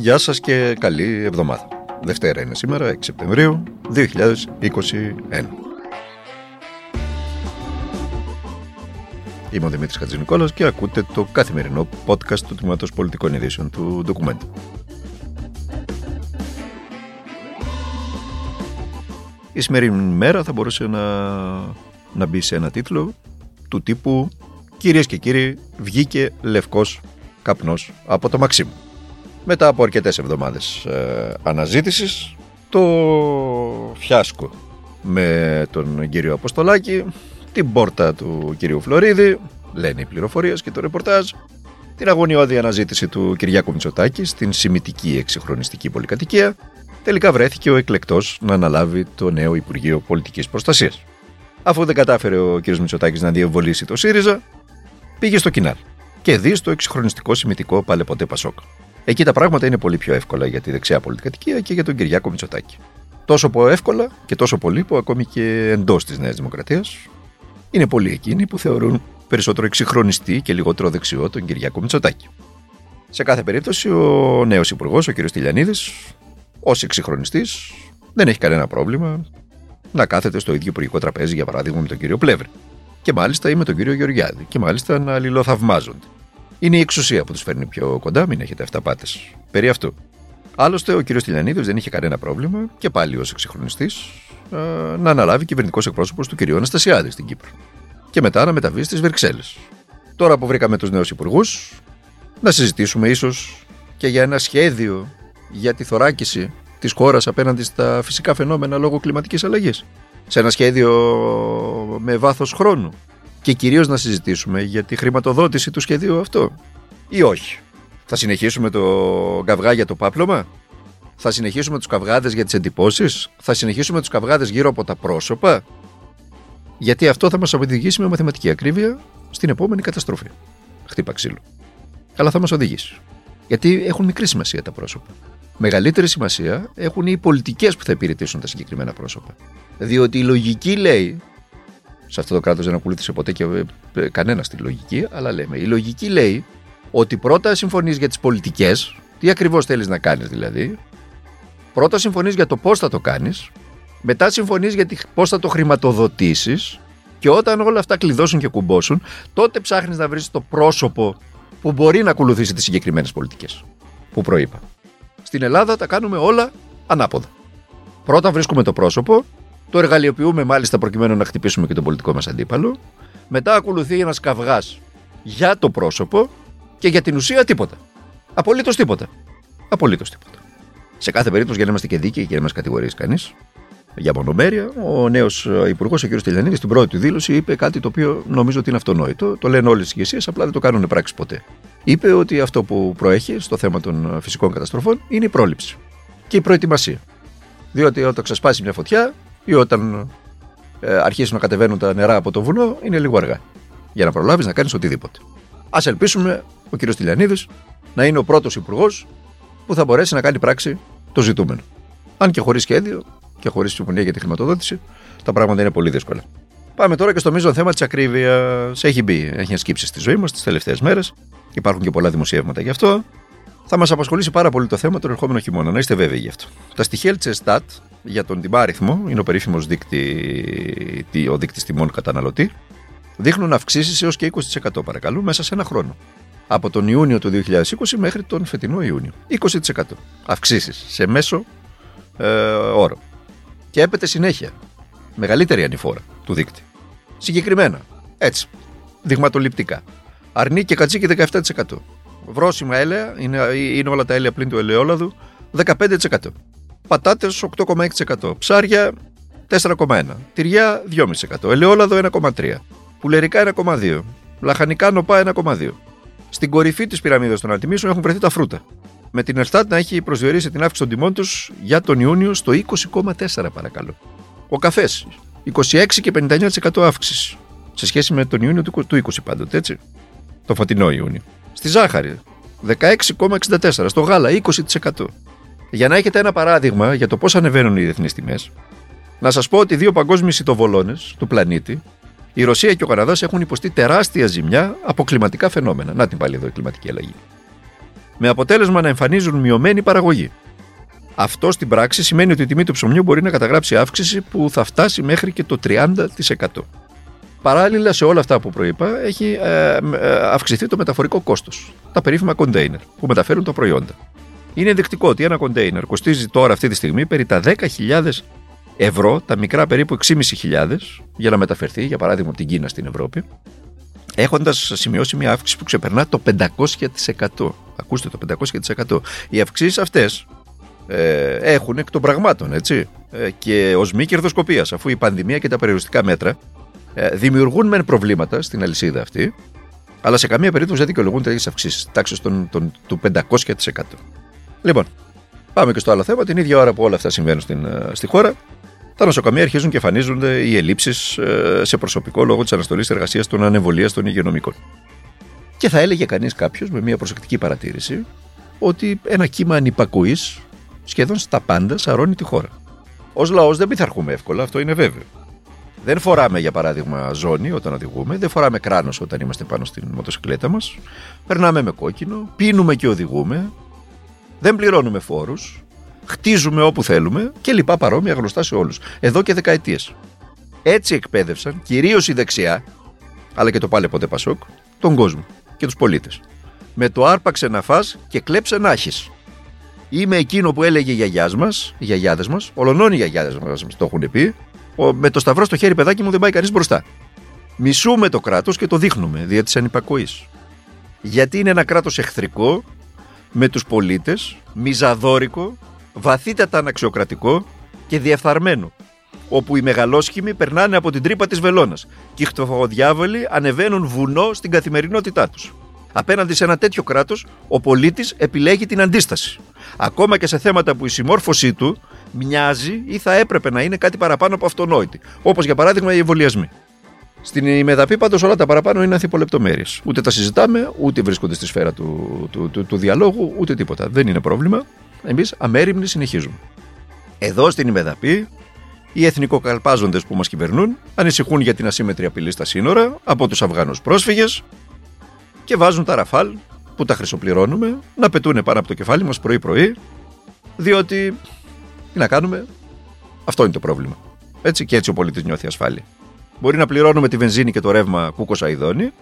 Γεια σας και καλή εβδομάδα. Δευτέρα είναι σήμερα, 6 Σεπτεμβρίου 2021. Είμαι ο Δημήτρης Χατζηνικόλας και ακούτε το καθημερινό podcast του Τμήματος Πολιτικών Ειδήσεων του Document. Η σημερινή μέρα θα μπορούσε να, να μπει σε ένα τίτλο του τύπου «Κυρίες και κύριοι, βγήκε λευκός καπνός από το Μαξίμου». Μετά από αρκετές εβδομάδες ε, αναζήτησης, το φιάσκο με τον κύριο Αποστολάκη, την πόρτα του κυρίου Φλωρίδη, λένε οι πληροφορίες και το ρεπορτάζ, την αγωνιώδη αναζήτηση του Κυριάκου Μητσοτάκη στην σημητική εξυγχρονιστική πολυκατοικία, τελικά βρέθηκε ο εκλεκτός να αναλάβει το νέο Υπουργείο Πολιτικής Προστασίας. Αφού δεν κατάφερε ο κ. Μητσοτάκης να διαβολήσει το ΣΥΡΙΖΑ, πήγε στο Κινάλ και δει στο εξυγχρονιστικό σημητικό Παλαιποτέ Πασόκ. Εκεί τα πράγματα είναι πολύ πιο εύκολα για τη δεξιά πολιτικατοικία και για τον Κυριάκο Μητσοτάκη. Τόσο εύκολα και τόσο πολύ που ακόμη και εντός της Νέας Δημοκρατίας είναι πολλοί εκείνοι που θεωρούν περισσότερο εξυγχρονιστή και λιγότερο δεξιό τον Κυριάκο Μητσοτάκη. Σε κάθε περίπτωση, ο νέος υπουργός, ο κ. Τηλιανίδης, ως εξυγχρονιστής, δεν έχει κανένα πρόβλημα να κάθεται στο ίδιο υπουργικό τραπέζι, για παράδειγμα, με τον κύριο Πλεύρη. Και μάλιστα ή με τον κύριο Γεωργιάδη. Και μάλιστα να αλληλοθαυμάζονται. Είναι η εξουσία που τους φέρνει πιο κοντά, μην έχετε αυταπάτες. Περί αυτού. Άλλωστε, ο κ. Τηλιανίδης δεν είχε κανένα πρόβλημα και πάλι ως εξυγχρονιστής να αναλάβει κυβερνητικός εκπρόσωπος του κ. Αναστασιάδη στην Κύπρο. Και μετά να μεταβεί στις Βρυξέλλες. Τώρα που βρήκαμε τους νέους υπουργούς, να συζητήσουμε ίσως και για ένα σχέδιο για τη θωράκιση της χώρας απέναντι στα φυσικά φαινόμενα λόγω κλιματικής αλλαγής. Σε ένα σχέδιο με βάθος χρόνου και κυρίως να συζητήσουμε για τη χρηματοδότηση του σχεδίου αυτό ή όχι. Θα συνεχίσουμε το καυγά για το πάπλωμα, θα συνεχίσουμε τους καυγάδες για τις εντυπώσεις, θα συνεχίσουμε τους καυγάδες γύρω από τα πρόσωπα, γιατί αυτό θα μας οδηγήσει με μαθηματική ακρίβεια στην επόμενη καταστροφή. Χτύπα ξύλο. Αλλά θα μας οδηγήσει. Γιατί έχουν μικρή σημασία τα πρόσωπα. Μεγαλύτερη σημασία έχουν οι πολιτικές που θα υπηρετήσουν τα συγκεκριμένα πρόσωπα. Διότι η λογική λέει σε αυτό το κράτος δεν ακολούθησε ποτέ και ε, κανένας τη λογική, αλλά λέμε. Η λογική λέει ότι πρώτα συμφωνείς για τις πολιτικές, τι ακριβώς θέλεις να κάνεις δηλαδή. Πρώτα συμφωνείς για το πώς θα το κάνεις, μετά συμφωνείς για πώς θα το χρηματοδοτήσεις και όταν όλα αυτά κλειδώσουν και κουμπώσουν, τότε ψάχνεις να βρεις το πρόσωπο που μπορεί να ακολουθήσει τις συγκεκριμένες πολιτικές που προείπα. Στην Ελλάδα τα κάνουμε όλα ανάποδα. Πρώτα βρίσκουμε το πρόσωπο, το εργαλειοποιούμε μάλιστα προκειμένου να χτυπήσουμε και τον πολιτικό μας αντίπαλο. Μετά ακολουθεί ένας καυγάς για το πρόσωπο και για την ουσία τίποτα. Απολύτως τίποτα. Απολύτως τίποτα. Σε κάθε περίπτωση, για να είμαστε και δίκαιοι και να μας κατηγορήσει κανείς για μονομέρεια, ο νέος υπουργός, ο κ. Τηλιανίδης, στην πρώτη του δήλωση είπε κάτι το οποίο νομίζω ότι είναι αυτονόητο. Το λένε όλες τι ηγεσίες, απλά δεν το κάνουν πράξη ποτέ. Είπε ότι αυτό που προέχει στο θέμα των φυσικών καταστροφών είναι η πρόληψη και η προετοιμασία. Διότι όταν ξεσπάσει μια φωτιά, ή όταν ε, αρχίσουν να κατεβαίνουν τα νερά από το βουνό, είναι λίγο αργά. Για να προλάβεις να κάνεις οτιδήποτε. Α ελπίσουμε ο κ. Τηλιανίδης να είναι ο πρώτος υπουργός που θα μπορέσει να κάνει πράξη το ζητούμενο. Αν και χωρίς σχέδιο και χωρίς συμφωνία για τη χρηματοδότηση, τα πράγματα είναι πολύ δύσκολα. Πάμε τώρα και στο μείζον θέμα της ακρίβειας. Έχει μπει, έχει σκύψει στη ζωή μας τις τελευταίες μέρες. Υπάρχουν και πολλά δημοσιεύματα γι' αυτό. Θα μας απασχολήσει πάρα πολύ το θέμα τον ερχόμενο χειμώνα, να είστε βέβαιοι γι' αυτό. Τα στοιχεία Ελτσεστάτ για τον τιμάριθμο, είναι ο περίφημος δείκτη, ο δείκτη τιμών καταναλωτή, δείχνουν αυξήσεις έως και 20% παρακαλώ μέσα σε ένα χρόνο. Από τον Ιούνιο του 2020 μέχρι τον φετινό Ιούνιο. 20% αυξήσεις σε μέσο ε, όρο. Και έπεται συνέχεια. Μεγαλύτερη ανηφόρα του δείκτη. Συγκεκριμένα, έτσι, δειγματοληπτικά. Αρνί και κατσίκι 17%. Βρόσιμα έλαια, είναι, είναι όλα τα έλαια πλήν του ελαιόλαδου, 15%. Πατάτες 8,6%. Ψάρια 4,1%. Τυριά 2,5%. Ελαιόλαδο 1,3%. Πουλερικά 1,2%. Λαχανικά νοπά 1,2%. Στην κορυφή της πυραμίδας των αντιμήσεων έχουν βρεθεί τα φρούτα. Με την Ερστάτ να έχει προσδιορίσει την αύξηση των τιμών τους για τον Ιούνιο στο 20,4 παρακαλώ. Ο καφές 26 και 59% αύξηση σε σχέση με τον Ιούνιο του 20 πάντοτε, έτσι. Το φωτεινό Ιούνιο. Στη ζάχαρη 16,64. Στο γάλα 20%. Για να έχετε ένα παράδειγμα για το πώς ανεβαίνουν οι διεθνείς τιμές, να σας πω ότι δύο παγκόσμιοι σιτοβολώνες του πλανήτη, η Ρωσία και ο Καναδάς έχουν υποστεί τεράστια ζημιά από κλιματικά φαινόμενα. Να την πάλι εδώ η κλιματική αλλαγή. με αποτέλεσμα να εμφανίζουν μειωμένη παραγωγή. Αυτό στην πράξη σημαίνει ότι η τιμή του ψωμιού μπορεί να καταγράψει αύξηση που θα φτάσει μέχρι και το 30%. Παράλληλα σε όλα αυτά που προείπα, έχει ε, ε, αυξηθεί το μεταφορικό κόστος. Τα περίφημα κοντέινερ που μεταφέρουν τα προϊόντα. Είναι ενδεικτικό ότι ένα κοντέινερ κοστίζει τώρα αυτή τη στιγμή περί τα 10.000 ευρώ, τα μικρά περίπου 6.500 για να μεταφερθεί, για παράδειγμα, από την Κίνα στην Ευρώπη, έχοντας σημειώσει μια αύξηση που ξεπερνά το 500%. Ακούστε το 500%. Οι αυξήσεις αυτές ε, έχουν εκ των πραγμάτων, έτσι. Ε, και ως μη κερδοσκοπίας, αφού η πανδημία και τα περιοριστικά μέτρα ε, δημιουργούν μεν προβλήματα στην αλυσίδα αυτή, αλλά σε καμία περίπτωση δεν δικαιολογούν τέτοιες αυξήσεις, τάξη του 500%. Λοιπόν, πάμε και στο άλλο θέμα. Την ίδια ώρα που όλα αυτά συμβαίνουν στην, ε, στη χώρα, τα νοσοκομεία αρχίζουν και εμφανίζονται οι ελλείψεις ε, σε προσωπικό λόγω της αναστολής εργασίας των ανεμβολία των υγειονομικών. Και θα έλεγε κανείς κάποιος με μια προσεκτική παρατήρηση ότι ένα κύμα ανυπακοής σχεδόν στα πάντα σαρώνει τη χώρα. Ω λαός δεν πειθαρχούμε εύκολα, αυτό είναι βέβαιο. Δεν φοράμε, για παράδειγμα, ζώνη όταν οδηγούμε, δεν φοράμε κράνος όταν είμαστε πάνω στην μοτοσυκλέτα μας. Περνάμε με κόκκινο, πίνουμε και οδηγούμε, δεν πληρώνουμε φόρους, χτίζουμε όπου θέλουμε και λοιπά παρόμοια γνωστά σε όλους. Εδώ και δεκαετίες. Έτσι εκπαίδευσαν κυρίως η δεξιά, αλλά και το πάλι ποτέ Πασόκ, τον κόσμο και τους πολίτες. Με το άρπαξε να φας και κλέψε να έχεις. Είμαι εκείνο που έλεγε η γιαγιάς μας, οι γιαγιάδες μας, ολονών οι γιαγιάδες μας το έχουν πει, με το σταυρό στο χέρι, παιδάκι μου, δεν πάει κανείς μπροστά. Μισούμε το κράτος και το δείχνουμε δια τη ανυπακοή. Γιατί είναι ένα κράτος εχθρικό με τους πολίτες, μιζαδόρικο, βαθύτατα αναξιοκρατικό και διεφθαρμένο. Όπου οι μεγαλόσχημοι περνάνε από την τρύπα της βελόνας και οι χτωφοδιάβολοι ανεβαίνουν βουνό στην καθημερινότητά τους. Απέναντι σε ένα τέτοιο κράτος, ο πολίτης επιλέγει την αντίσταση. Ακόμα και σε θέματα που η συμμόρφωσή του μοιάζει ή θα έπρεπε να είναι κάτι παραπάνω από αυτονόητη. Όπως για παράδειγμα οι εμβολιασμοί. Στην ημεδαπή πάντως όλα τα παραπάνω είναι ανθιπολεπτομέρειε. Ούτε τα συζητάμε, ούτε βρίσκονται στη σφαίρα του, του, του, του διαλόγου, ούτε τίποτα. Δεν είναι πρόβλημα. Εμείς αμέριμνοι συνεχίζουμε. Εδώ στην ημεδαπή, οι εθνικοκαλπάζοντες που μας κυβερνούν ανησυχούν για την ασύμετρη απειλή στα σύνορα από τους Αφγανούς πρόσφυγες και βάζουν τα ραφάλ που τα χρυσοπληρώνουμε να πετούν πάνω από το κεφάλι μας πρωί-πρωί, διότι τι να κάνουμε, αυτό είναι το πρόβλημα. Έτσι και έτσι ο πολίτη νιώθει ασφάλεια. Μπορεί να πληρώνουμε τη βενζίνη και το ρεύμα κούκο Σαϊδόνι,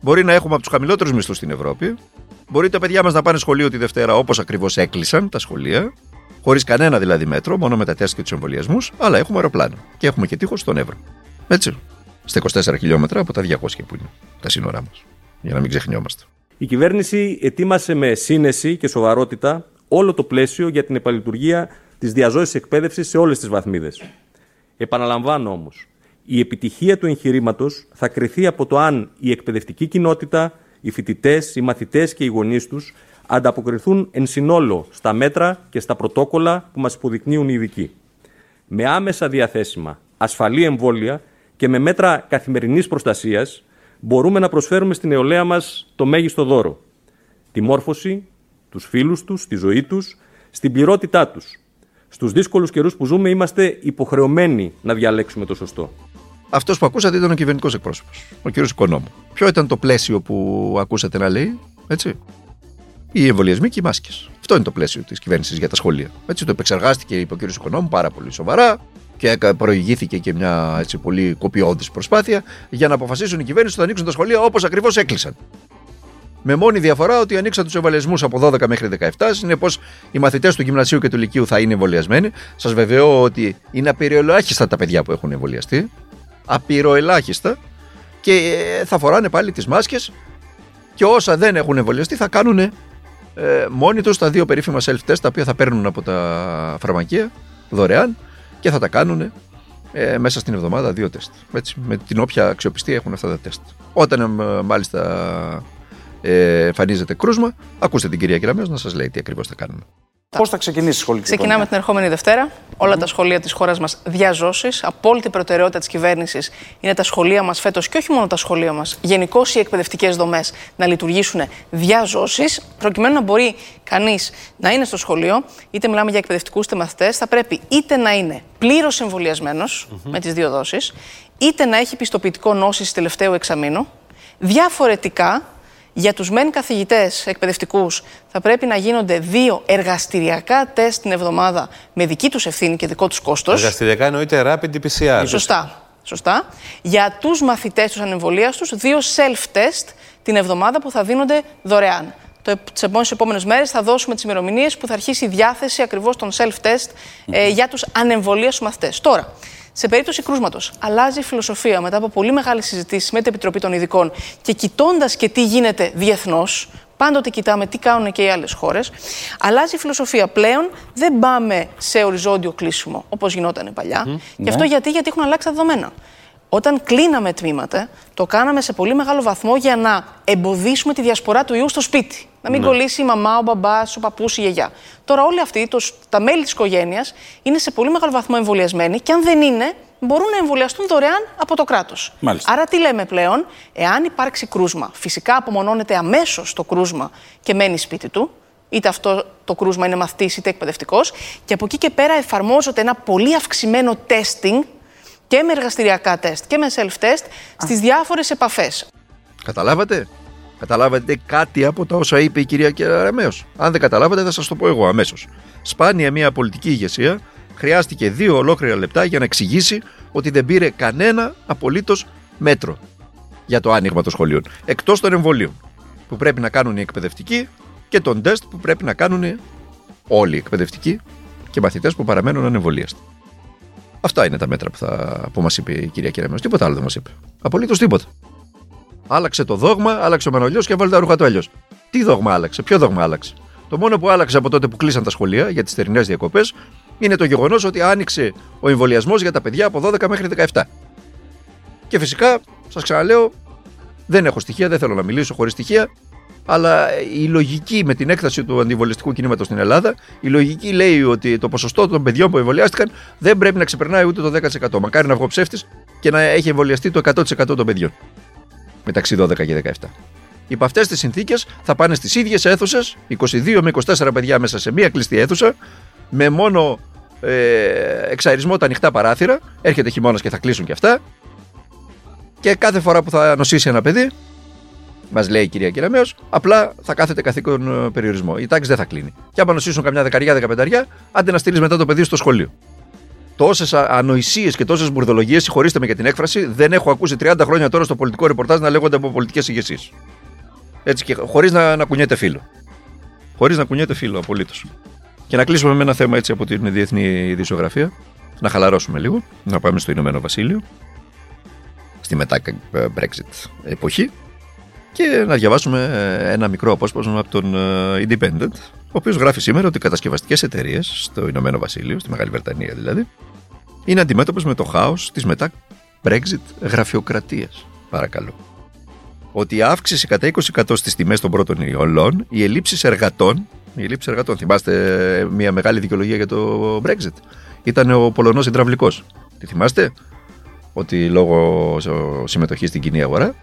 μπορεί να έχουμε από τους χαμηλότερους μισθούς στην Ευρώπη, μπορεί τα παιδιά μας να πάνε σχολείο τη Δευτέρα όπως ακριβώς έκλεισαν τα σχολεία, χωρίς κανένα δηλαδή μέτρο, μόνο με τα τεστ και τους εμβολιασμούς, αλλά έχουμε αεροπλάνο και έχουμε και τείχος στον Εύρο. Έτσι. Στα 24 χιλιόμετρα από τα 200 που είναι τα σύνορά μας. Για να μην ξεχνιόμαστε. Η κυβέρνηση ετοίμασε με σύνεση και σοβαρότητα όλο το πλαίσιο για την επαλειτουργία της διαζώσης εκπαίδευσης σε όλες τις βαθμίδες. Επαναλαμβάνω όμως, η επιτυχία του εγχειρήματος θα κριθεί από το αν η εκπαιδευτική κοινότητα, οι φοιτητές, οι μαθητές και οι γονείς τους ανταποκριθούν εν συνόλο στα μέτρα και στα πρωτόκολλα που μας υποδεικνύουν οι ειδικοί. Με άμεσα διαθέσιμα, ασφαλή εμβόλια και με μέτρα καθημερινής προστασίας, μπορούμε να προσφέρουμε στην νεολαία μας το μέγιστο δώρο. Τη μόρφωση, τους φίλους τους, τη ζωή τους, στην πληρότητά τους. Στους δύσκολους καιρούς που ζούμε, είμαστε υποχρεωμένοι να διαλέξουμε το σωστό. Αυτός που ακούσατε ήταν ο κυβερνητικός εκπρόσωπος, ο κ. Οικονόμου. Ποιο ήταν το πλαίσιο που ακούσατε να λέει, έτσι; Οι εμβολιασμοί και οι μάσκες. Αυτό είναι το πλαίσιο της κυβέρνησης για τα σχολεία. Έτσι το επεξεργάστηκε, είπε ο κ. Οικονόμου, πάρα πολύ σοβαρά και προηγήθηκε και μια έτσι, πολύ κοπιώδης προσπάθεια για να αποφασίσουν οι κυβέρνηση ότι θα ανοίξουν τα σχολεία όπως ακριβώς έκλεισαν. Με μόνη διαφορά ότι ανοίξαν τους εμβολιασμούς από 12 μέχρι 17, συνεπώς οι μαθητές του γυμνασίου και του λυκείου θα είναι εμβολιασμένοι. Σας βεβαιώ ότι είναι απειροελάχιστα τα παιδιά που έχουν εμβολιαστεί απειροελάχιστα και ε, θα φοράνε πάλι τις μάσκες και όσα δεν έχουν εμβολιαστεί θα κάνουν ε, μόνοι τους τα δύο περίφημα self-test τα οποία θα παίρνουν από τα φαρμακεία δωρεάν και θα τα κάνουν ε, μέσα στην εβδομάδα δύο τεστ. Έτσι, με την όποια αξιοπιστία έχουν αυτά τα τεστ. Όταν ε, μάλιστα ε, εμφανίζεται κρούσμα, ακούστε την κυρία Κυραμέως να σας λέει τι ακριβώς θα κάνουμε. Πώς θα ξεκινήσει η σχολική Ξεκινάμε την ερχόμενη Δευτέρα. Όλα τα σχολεία της χώρας μας διαζώσεις. Απόλυτη προτεραιότητα της κυβέρνησης είναι τα σχολεία μας φέτος και όχι μόνο τα σχολεία μας. Γενικώς οι εκπαιδευτικές δομές να λειτουργήσουν διαζώσεις, προκειμένου να μπορεί κανείς να είναι στο σχολείο, είτε μιλάμε για εκπαιδευτικούς είτε μαθητές, θα πρέπει είτε να είναι πλήρως εμβολιασμένος με τις δύο δόσεις, είτε να έχει πιστοποιητικό νόσης τελευταίου εξαμήνου. Διαφορετικά, Για τους μεν καθηγητές εκπαιδευτικούς θα πρέπει να γίνονται δύο εργαστηριακά τεστ την εβδομάδα με δική τους ευθύνη και δικό τους κόστος. Εργαστηριακά εννοείται rapid PCR. Σωστά. Σωστά. Για τους μαθητές τους ανεμβολίας τους, δύο self-test την εβδομάδα που θα δίνονται δωρεάν. Τις επόμενες μέρες θα δώσουμε τις ημερομηνίες που θα αρχίσει η διάθεση ακριβώς των self-test ε, για τους ανεμβολία μαθητές. Τώρα, σε περίπτωση κρούσματος, αλλάζει η φιλοσοφία μετά από πολύ μεγάλες συζητήσεις με την Επιτροπή των Ειδικών και κοιτώντας και τι γίνεται διεθνώς, πάντοτε κοιτάμε τι κάνουν και οι άλλες χώρες, αλλάζει η φιλοσοφία. Πλέον δεν πάμε σε οριζόντιο κλείσιμο όπως γινόταν παλιά. Mm, και αυτό ναι. γιατί, γιατί έχουν αλλάξει τα δεδομένα. Όταν κλείναμε τμήματα, το κάναμε σε πολύ μεγάλο βαθμό για να εμποδίσουμε τη διασπορά του ιού στο σπίτι. Να μην ναι. κολλήσει η μαμά, ο μπαμπάς, ο παππούς, η γιαγιά. Τώρα, όλοι αυτοί, το, τα μέλη της οικογένειας, είναι σε πολύ μεγάλο βαθμό εμβολιασμένοι και αν δεν είναι, μπορούν να εμβολιαστούν δωρεάν από το κράτος. Άρα, τι λέμε πλέον, εάν υπάρξει κρούσμα, φυσικά απομονώνεται αμέσως το κρούσμα και μένει σπίτι του, είτε αυτό το κρούσμα είναι μαθητής είτε εκπαιδευτικός, και από εκεί και πέρα εφαρμόζεται ένα πολύ αυξημένο testing και με εργαστηριακά τεστ και με self-test στις διάφορες επαφές. Καταλάβατε; Καταλάβατε κάτι από τα όσα είπε η κυρία Κεραμέως; Αν δεν καταλάβατε θα σας το πω εγώ αμέσως. Σπάνια μια πολιτική ηγεσία χρειάστηκε δύο ολόκληρα λεπτά για να εξηγήσει ότι δεν πήρε κανένα απολύτως μέτρο για το άνοιγμα των σχολείων. Εκτός των εμβολίων που πρέπει να κάνουν οι εκπαιδευτικοί και των τεστ που πρέπει να κάνουν όλοι οι εκπαιδευτικοί και μαθητές που παραμένουν ανεμβολίαστοι. Αυτά είναι τα μέτρα που, θα, που μας είπε η κυρία Κεραμέο. Τίποτα άλλο δεν μας είπε. Απολύτως τίποτα. Άλλαξε το δόγμα, άλλαξε ο Μανολιός και έβαλε τα ρούχα του αλλιώς. Τι δόγμα άλλαξε, ποιο δόγμα άλλαξε; Το μόνο που άλλαξε από τότε που κλείσαν τα σχολεία για τις θερινές διακοπές είναι το γεγονός ότι άνοιξε ο εμβολιασμός για τα παιδιά από 12 μέχρι 17. Και φυσικά, σας ξαναλέω, δεν έχω στοιχεία, δεν θέλω να μιλήσω χωρίς στοιχεία, αλλά η λογική με την έκταση του αντιβολιστικού κινήματος στην Ελλάδα, η λογική λέει ότι το ποσοστό των παιδιών που εμβολιάστηκαν δεν πρέπει να ξεπερνάει ούτε το 10%. Μακάρι να βγω ψεύτης και να έχει εμβολιαστεί το 100% των παιδιών. Μεταξύ 12 και 17. Υπό αυτές τις συνθήκες θα πάνε στις ίδιες αίθουσες, 22 με 24 παιδιά μέσα σε μία κλειστή αίθουσα, με μόνο ε, εξαρισμό τα ανοιχτά παράθυρα. Έρχεται χειμώνας και θα κλείσουν και αυτά. Και κάθε φορά που θα νοσήσει ένα παιδί, Μας λέει η κυρία Κεραμέο, απλά θα κάθεται καθήκον ε, περιορισμό. Η τάξη δεν θα κλείνει. Και άμα νοσήσουν καμιά δεκαριά, δεκαπενταριά, άντε να στείλεις μετά το παιδί στο σχολείο. Τόσες ανοησίες και τόσες μπουρδολογίες, συγχωρήστε με για την έκφραση, δεν έχω ακούσει 30 χρόνια τώρα στο πολιτικό ρεπορτάζ να λέγονται από πολιτικές ηγεσίες. Έτσι και χωρίς να, να κουνιέται φίλο. Χωρίς να κουνιέται φίλο, απολύτως. Και να κλείσουμε με ένα θέμα έτσι από την διεθνή ειδησιογραφία. Να χαλαρώσουμε λίγο, να πάμε στο Ηνωμένο Βασίλειο. Στη μετά ε, Brexit εποχή και να διαβάσουμε ε, ένα μικρό απόσπασμα από τον ε, Independent, ο οποίος γράφει σήμερα ότι οι κατασκευαστικές εταιρείες στο Ηνωμένο Βασίλειο, στη Μεγάλη Βρετανία δηλαδή, είναι αντιμέτωπες με το χάος της μετά Brexit γραφειοκρατίας. Παρακαλώ. Ότι η αύξηση κατά 20% στις τιμές των πρώτων υλών, οι ελλείψει εργατών. Οι ελλείψει εργατών. Θυμάστε ε, μια μεγάλη δικαιολογία για το Brexit. Ήταν ο Πολωνός Ιδραυλικό. Τι θυμάστε, ότι λόγω συμμετοχής στην κοινή αγορά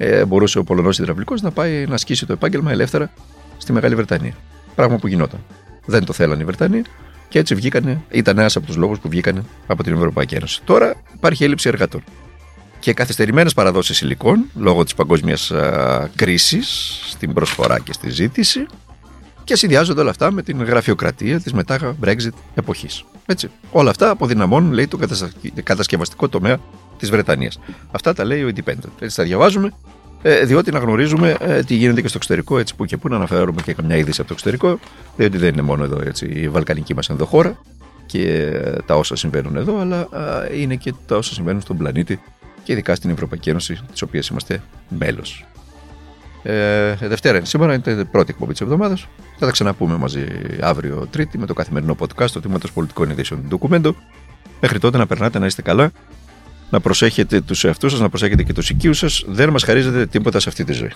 ε, μπορούσε ο Πολωνός υδραυλικό να πάει να ασκήσει το επάγγελμα ελεύθερα στη Μεγάλη Βρετανία. Πράγμα που γινόταν. Δεν το θέλανε οι Βρετανοί και έτσι βγήκανε, ήταν ένας από τους λόγους που βγήκαν από την Ευρωπαϊκή Ένωση. Τώρα υπάρχει έλλειψη εργατών. Και καθυστερημένες παραδόσεις υλικών λόγω της παγκόσμιας κρίσης στην προσφορά και στη ζήτηση και συνδυάζονται όλα αυτά με την γραφειοκρατία της μετά Brexit εποχής. Έτσι. Όλα αυτά αποδυναμώνουν, λέει, το κατασκευαστικό τομέα της Βρετανίας. Αυτά τα λέει ο Independent. Έτσι τα διαβάζουμε, ε, διότι να γνωρίζουμε ε, τι γίνεται και στο εξωτερικό, έτσι που και που να αναφέρουμε και καμιά είδηση από το εξωτερικό, διότι δεν είναι μόνο εδώ έτσι, η βαλκανική μας ενδοχώρα και ε, τα όσα συμβαίνουν εδώ, αλλά είναι και τα όσα συμβαίνουν στον πλανήτη και ειδικά στην Ευρωπαϊκή Ένωση, της οποίας είμαστε μέλος. Ε, Δευτέρα είναι σήμερα, είναι η πρώτη εκπομπή της εβδομάδας. Θα τα ξαναπούμε μαζί αύριο Τρίτη με το καθημερινό podcast του Τμήματος Πολιτικών Ειδήσεων του Ντοκουμέντο. Μέχρι τότε να περνάτε να είστε καλά να προσέχετε τους εαυτούς σας, να προσέχετε και τους οικείους σας. Δεν μας χαρίζετε τίποτα σε αυτή τη ζωή.